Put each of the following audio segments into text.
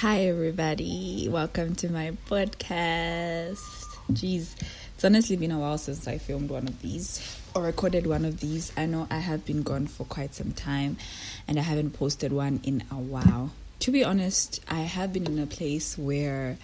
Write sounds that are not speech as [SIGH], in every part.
Hi, everybody. Welcome to my podcast. Jeez, it's honestly been a while since I filmed one of these or recorded one of these. I know I have been gone for quite some time and I haven't posted one in a while. To be honest, I have been in a place where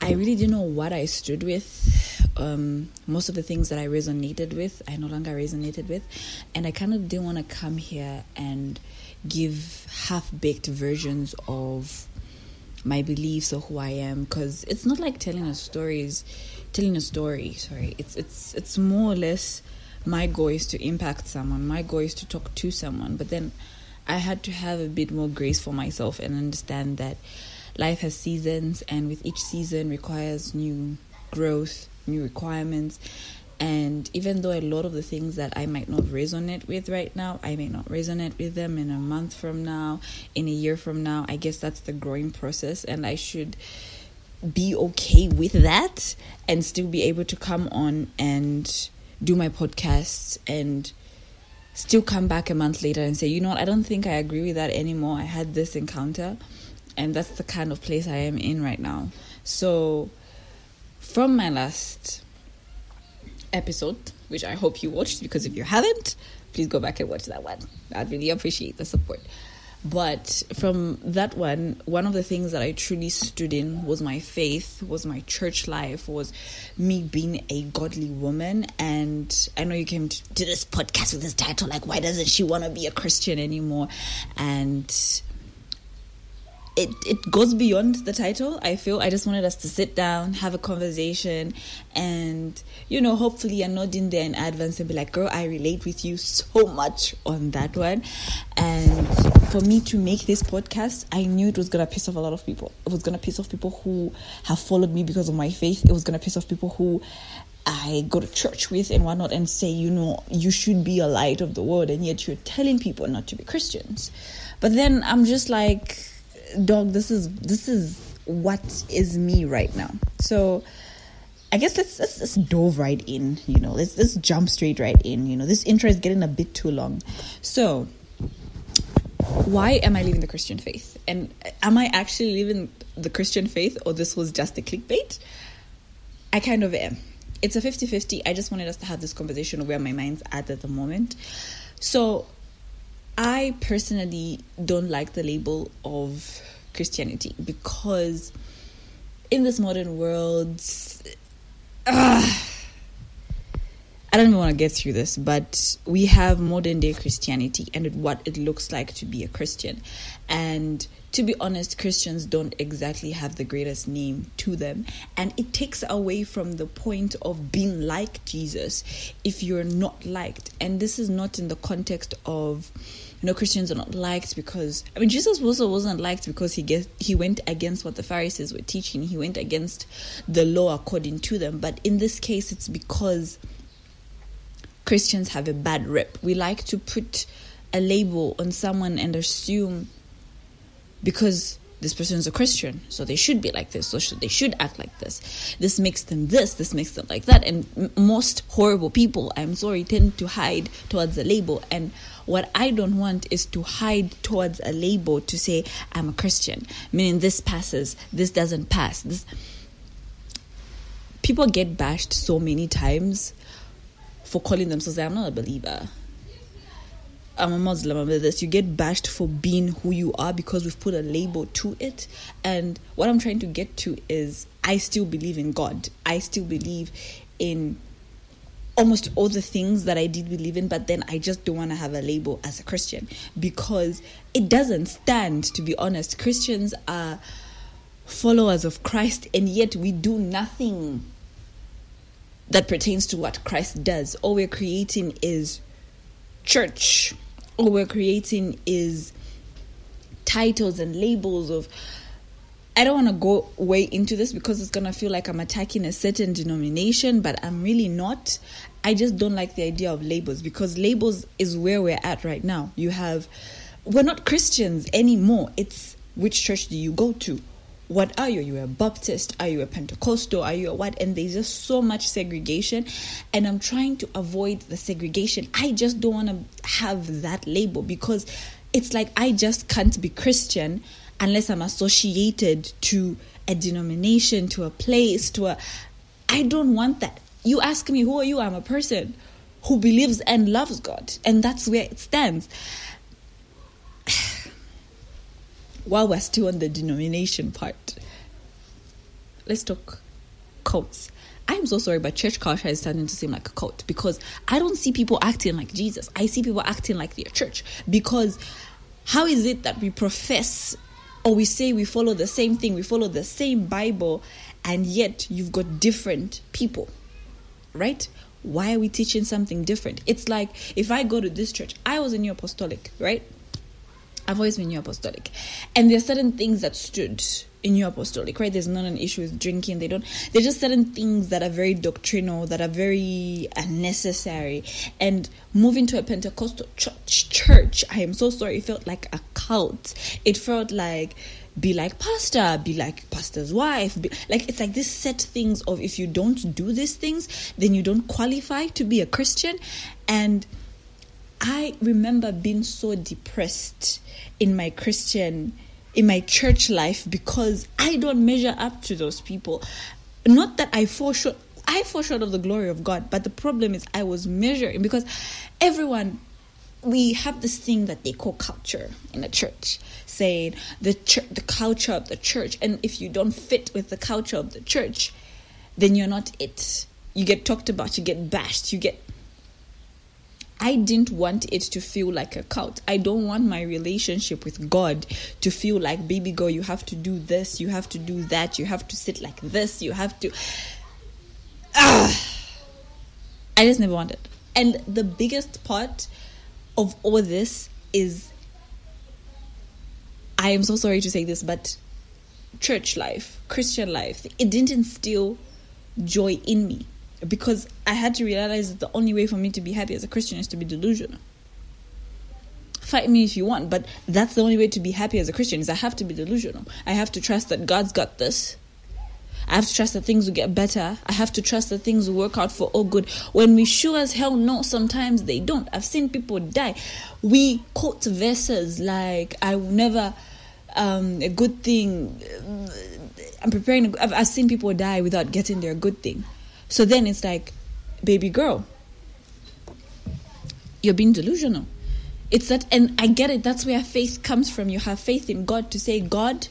I really didn't know what I stood with. Um, most of the things that I resonated with, I no longer resonated with. And I kind of didn't want to come here and give half baked versions of my beliefs or who I am because it's not like telling a story is telling a story sorry. It's it's it's more or less my goal is to impact someone my goal is to talk to someone. But then I had to have a bit more grace for myself and understand that life has seasons and with each season requires new growth new requirements and even though a lot of the things that I might not resonate with right now, I may not resonate with them in a month from now, in a year from now, I guess that's the growing process. And I should be okay with that and still be able to come on and do my podcasts and still come back a month later and say, you know what, I don't think I agree with that anymore. I had this encounter. And that's the kind of place I am in right now. So, from my last episode, which I hope you watched because if you haven't, please go back and watch that one. I'd really appreciate the support. But from that one, one of the things that I truly stood in was my faith, was my church life, was me being a godly woman. And I know you came to, this podcast with this title, like, why doesn't she want to be a Christian anymore? And it it goes beyond the title. I feel I just wanted us to sit down, have a conversation, and you know, hopefully, you're in there in advance and be like, "Girl, I relate with you so much on that one." And for me to make this podcast, I knew it was gonna piss off a lot of people. It was gonna piss off people who have followed me because of my faith. It was gonna piss off people who I go to church with and whatnot, and say, you know, you should be a light of the world, and yet you're telling people not to be Christians. But then I'm just like dog this is this is what is me right now. So i guess let's let's, let's dove right in you know let's let's jump straight right in you know this intro is getting a bit too long. So why am i leaving the christian faith? And am i actually leaving the christian faith or this was just a clickbait? I kind of am. It's a 50-50 i just wanted us to have this conversation of where my mind's at at the moment. So I personally don't like the label of Christianity because in this modern world, uh, I don't even want to get through this, but we have modern day Christianity and what it looks like to be a Christian. And to be honest, Christians don't exactly have the greatest name to them. And it takes away from the point of being like Jesus if you're not liked. And this is not in the context of you know Christians are not liked because I mean Jesus also wasn't liked because he get he went against what the Pharisees were teaching. He went against the law according to them. But in this case it's because Christians have a bad rep. We like to put a label on someone and assume because this person is a Christian, so they should be like this, so they should act like this. This makes them this, this makes them like that. And m- most horrible people, I'm sorry, tend to hide towards a label. And what I don't want is to hide towards a label to say, I'm a Christian, meaning this passes, this doesn't pass. This People get bashed so many times for calling themselves, I'm not a believer. I'm a Muslim, I'm this. You get bashed for being who you are because we've put a label to it. And what I'm trying to get to is I still believe in God. I still believe in almost all the things that I did believe in, but then I just don't want to have a label as a Christian because it doesn't stand, to be honest. Christians are followers of Christ, and yet we do nothing that pertains to what Christ does. All we're creating is church all we're creating is titles and labels of I don't want to go way into this because it's going to feel like I'm attacking a certain denomination, but I'm really not. I just don't like the idea of labels because labels is where we're at right now. You have, we're not Christians anymore. It's which church do you go to? What are you? Are you a Baptist? Are you a Pentecostal? Are you a what? And there's just so much segregation. And I'm trying to avoid the segregation. I just don't want to have that label because it's like I just can't be Christian unless I'm associated to a denomination, to a place, to a. I don't want that. You ask me, who are you? I'm a person who believes and loves God, and that's where it stands. While we're still on the denomination part, let's talk cults. I'm so sorry, but church culture is starting to seem like a cult because I don't see people acting like Jesus. I see people acting like their church. Because how is it that we profess or we say we follow the same thing, we follow the same Bible, and yet you've got different people, right? Why are we teaching something different? It's like if I go to this church, I was a New Apostolic, right? I've always been New Apostolic. And there are certain things that stood in New Apostolic, right? There's not an issue with drinking. They don't, there's just certain things that are very doctrinal, that are very uh, unnecessary. And moving to a Pentecostal church, church, I am so sorry, it felt like a cult. It felt like, be like pastor be like pastor's wife be, like it's like this set things of if you don't do these things then you don't qualify to be a christian and i remember being so depressed in my christian in my church life because I don't measure up to those people. Not that I fall short, I fall short of the glory of God, but the problem is I was measuring because everyone we have this thing that they call culture in the church, saying the the culture of the church, and if you don't fit with the culture of the church, then you're not it. You get talked about, you get bashed, you get I didn't want it to feel like a cult. I don't want my relationship with God to feel like, baby girl, you have to do this, you have to do that, you have to sit like this, you have to. Ah! I just never wanted. And the biggest part of all this is I am so sorry to say this, but church life, Christian life, it didn't instill joy in me because I had to realize that the only way for me to be happy as a Christian is to be delusional. Fight me if you want, but that's the only way to be happy as a Christian is I have to be delusional. I have to trust that God's got this. I have to trust that things will get better. I have to trust that things will work out for all good. When we sure as hell know, sometimes they don't. I've seen people die. We quote verses like, I will never, um, a good thing. I'm preparing. I've, I've seen people die without getting their good thing. So then it's like, baby girl, you're being delusional. It's that, and I get it. That's where faith comes from. You have faith in God to say, God,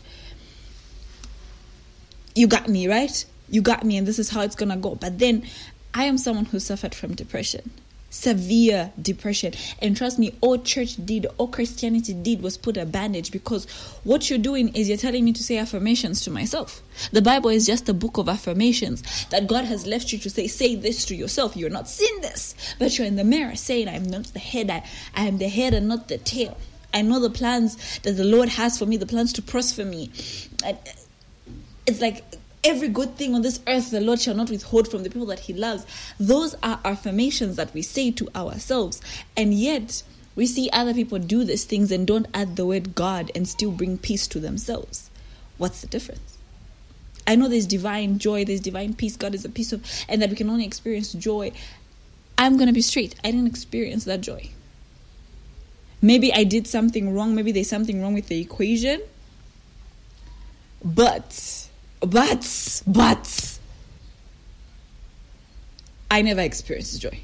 you got me, right? You got me, and this is how it's gonna go. But then I am someone who suffered from depression severe depression. And trust me, all church did, all Christianity did was put a bandage because what you're doing is you're telling me to say affirmations to myself. The Bible is just a book of affirmations that God has left you to say, say this to yourself. You're not seeing this, but you're in the mirror saying, I'm not the head, I, I am the head and not the tail. I know the plans that the Lord has for me, the plans to prosper me. It's like every good thing on this earth the Lord shall not withhold from the people that He loves. Those are affirmations that we say to ourselves. And yet, we see other people do these things and don't add the word God and still bring peace to themselves. What's the difference? I know there's divine joy, there's divine peace. God is a peace of, and that we can only experience joy. I'm going to be straight. I didn't experience that joy. Maybe I did something wrong. Maybe there's something wrong with the equation. But but, but, I never experienced joy.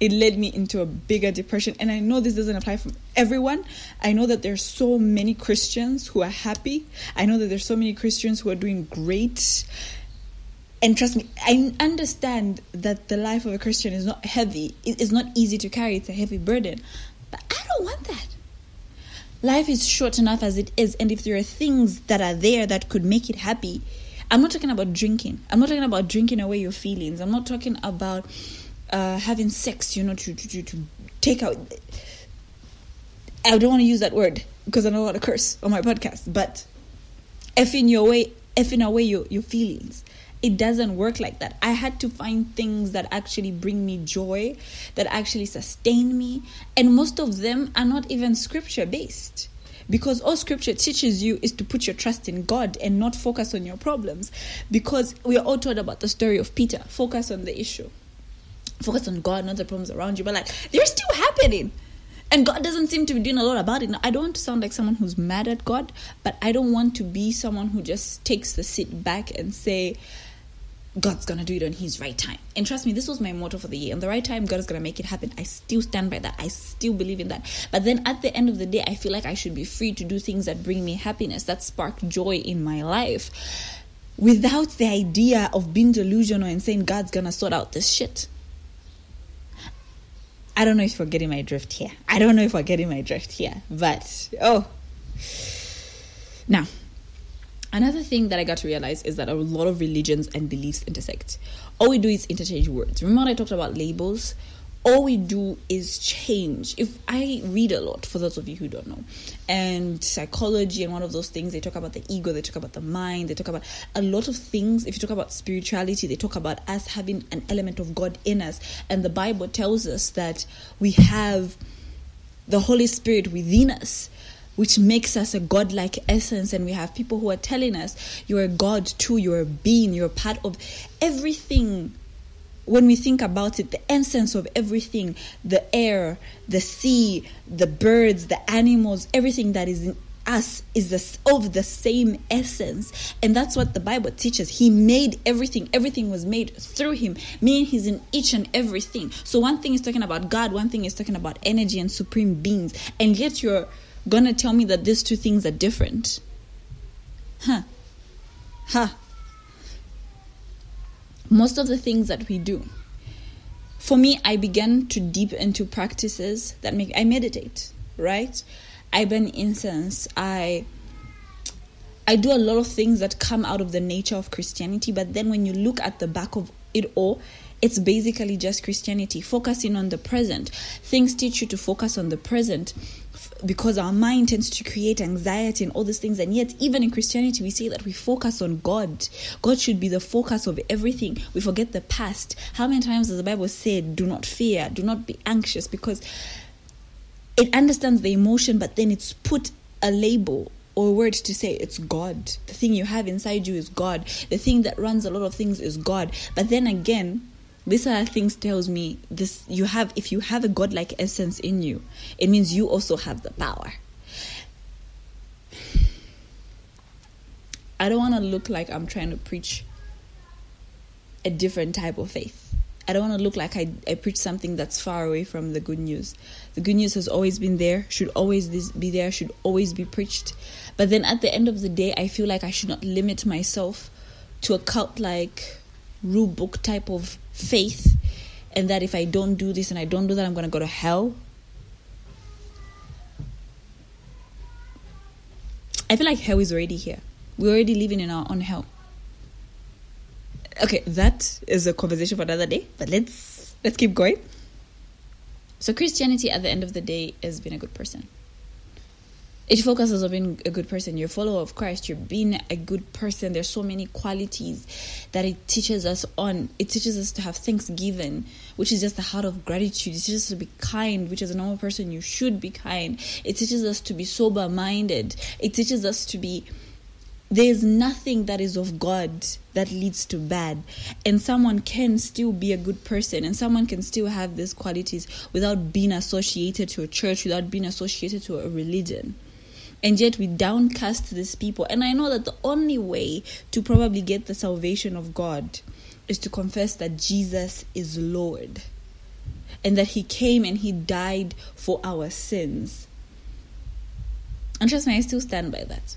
It led me into a bigger depression. And I know this doesn't apply for everyone. I know that there's so many Christians who are happy. I know that there's so many Christians who are doing great. And trust me, I understand that the life of a Christian is not heavy. It's not easy to carry. It's a heavy burden. But I don't want that. Life is short enough as it is. And if there are things that are there that could make it happy, I'm not talking about drinking. I'm not talking about drinking away your feelings. I'm not talking about uh, having sex, you know, to, to, to take out. I don't want to use that word because I don't want to curse on my podcast, but effing your way, effing away your, your feelings. It doesn't work like that. I had to find things that actually bring me joy, that actually sustain me, and most of them are not even scripture based because all scripture teaches you is to put your trust in God and not focus on your problems. Because we are all told about the story of Peter. Focus on the issue. Focus on God, not the problems around you. But like, they're still happening. And God doesn't seem to be doing a lot about it. Now, I don't want to sound like someone who's mad at God, but I don't want to be someone who just takes the seat back and say, God's gonna do it on His right time. And trust me, this was my motto for the year. On the right time, God is gonna make it happen. I still stand by that. I still believe in that. But then at the end of the day, I feel like I should be free to do things that bring me happiness, that spark joy in my life, without the idea of being delusional and saying God's gonna sort out this shit. I don't know if we're getting my drift here. I don't know if we're getting my drift here, but oh. Now, Another thing that I got to realize is that a lot of religions and beliefs intersect. All we do is interchange words. Remember I talked about labels? All we do is change. If I read a lot, for those of you who don't know, and psychology and one of those things, they talk about the ego, they talk about the mind, they talk about a lot of things. If you talk about spirituality, they talk about us having an element of God in us. And the Bible tells us that we have the Holy Spirit within us which makes us a godlike essence. And we have people who are telling us, you're a God too, you're a being, you're part of everything. When we think about it, the essence of everything the air, the sea, the birds, the animals, everything that is in us is this, of the same essence. And that's what the bible teaches. He made everything. Everything was made through him. Meaning he's in each and everything. So one thing is talking about god. One thing is talking about energy and supreme beings. And yet you're gonna tell me that these two things are different? Huh. Huh. Most of the things that we do. For me, I began to deep into practices that make I meditate, right? I burn incense. I I do a lot of things that come out of the nature of Christianity, but then when you look at the back of it all, it's basically just Christianity, focusing on the present. Things teach you to focus on the present because our mind tends to create anxiety and all these things. And yet, even in Christianity, we say that we focus on God. God should be the focus of everything. We forget the past. How many times does the Bible say, do not fear, do not be anxious? Because it understands the emotion, but then it's put a label or a word to say it's God. The thing you have inside you is God. The thing that runs a lot of things is God. But then again, this are things tells me this you have if you have a godlike essence in you it means you also have the power. I don't want to look like i'm trying to preach a different type of faith. I don't want to look like I, I preach something that's far away from the good news. The good news has always been there should always be there should always be preached. But then at the end of the day i feel like i should not limit myself to a cult like rule book type of faith and that if I don't do this and I don't do that, I'm going to go to hell. I feel like hell is already here. We're already living in our own hell. Okay, that is a conversation for another day, but let's let's keep going. So Christianity at the end of the day is being a good person it focuses on being a good person. You're a follower of Christ. You're being a good person. There's so many qualities that it teaches us on. It teaches us to have thanksgiving, which is just the heart of gratitude. It teaches us to be kind, which as a normal person you should be kind. It teaches us to be sober minded. It teaches us to be there's nothing that is of God that leads to bad. And someone can still be a good person and someone can still have these qualities without being associated to a church, without being associated to a religion and yet we downcast these people. And I know that the only way to probably get the salvation of God is to confess that Jesus is Lord and that He came and He died for our sins. And trust me, I still stand by that.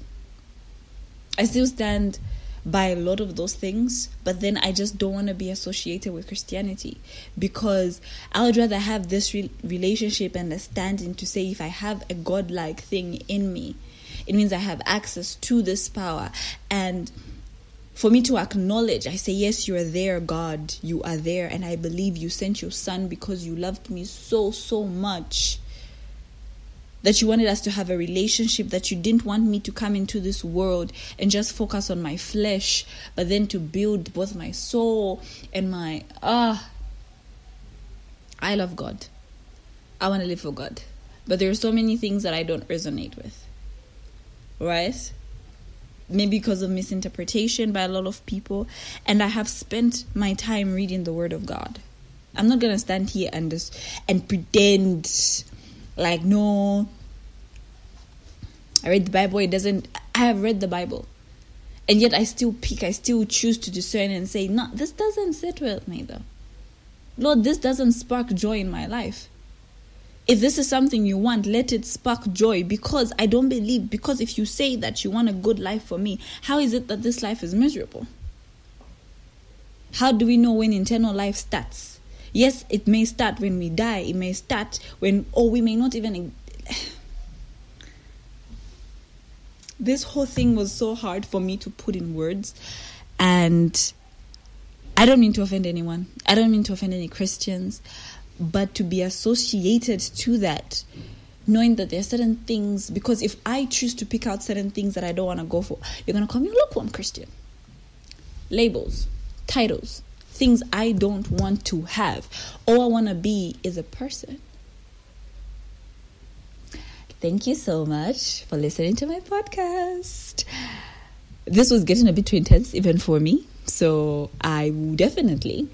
I still stand by a lot of those things, but then I just don't want to be associated with Christianity because I would rather have this re- relationship and understanding to say if I have a godlike thing in me, it means I have access to this power. And for me to acknowledge, I say, Yes, you are there, God, you are there, and I believe you sent your son because you loved me so, so much that you wanted us to have a relationship, that you didn't want me to come into this world and just focus on my flesh, but then to build both my soul and my ah. I love God. I want to live for God. But there are so many things that I don't resonate with. Right? Maybe because of misinterpretation by a lot of people. And I have spent my time reading the Word of God. I'm not going to stand here and just, and pretend Like, no. I read the Bible, it doesn't. I have read the Bible. And yet I still pick, I still choose to discern and say, no, this doesn't sit with me though. Lord, this doesn't spark joy in my life. If this is something you want, let it spark joy because I don't believe. Because if you say that you want a good life for me, how is it that this life is miserable? How do we know when internal life starts? Yes, it may start when we die, it may start when, or we may not even. [SIGHS] This whole thing was so hard for me to put in words, and I don't mean to offend anyone. I don't mean to offend any Christians, but to be associated to that, knowing that there are certain things, because if I choose to pick out certain things that I don't want to go for, you're going to call me lukewarm Christian. Labels, titles, things I don't want to have. All I want to be is a person. Thank you so much for listening to my podcast. This was getting a bit too intense, even for me. So I will definitely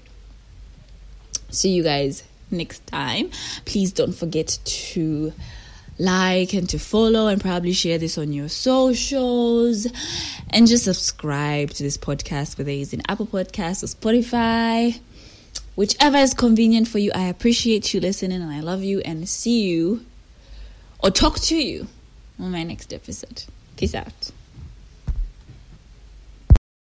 see you guys next time. Please don't forget to like and to follow and probably share this on your socials and just subscribe to this podcast whether it's in Apple Podcasts or Spotify. Whichever is convenient for you, I appreciate you listening and I love you and see you or talk to you on my next episode. Peace out.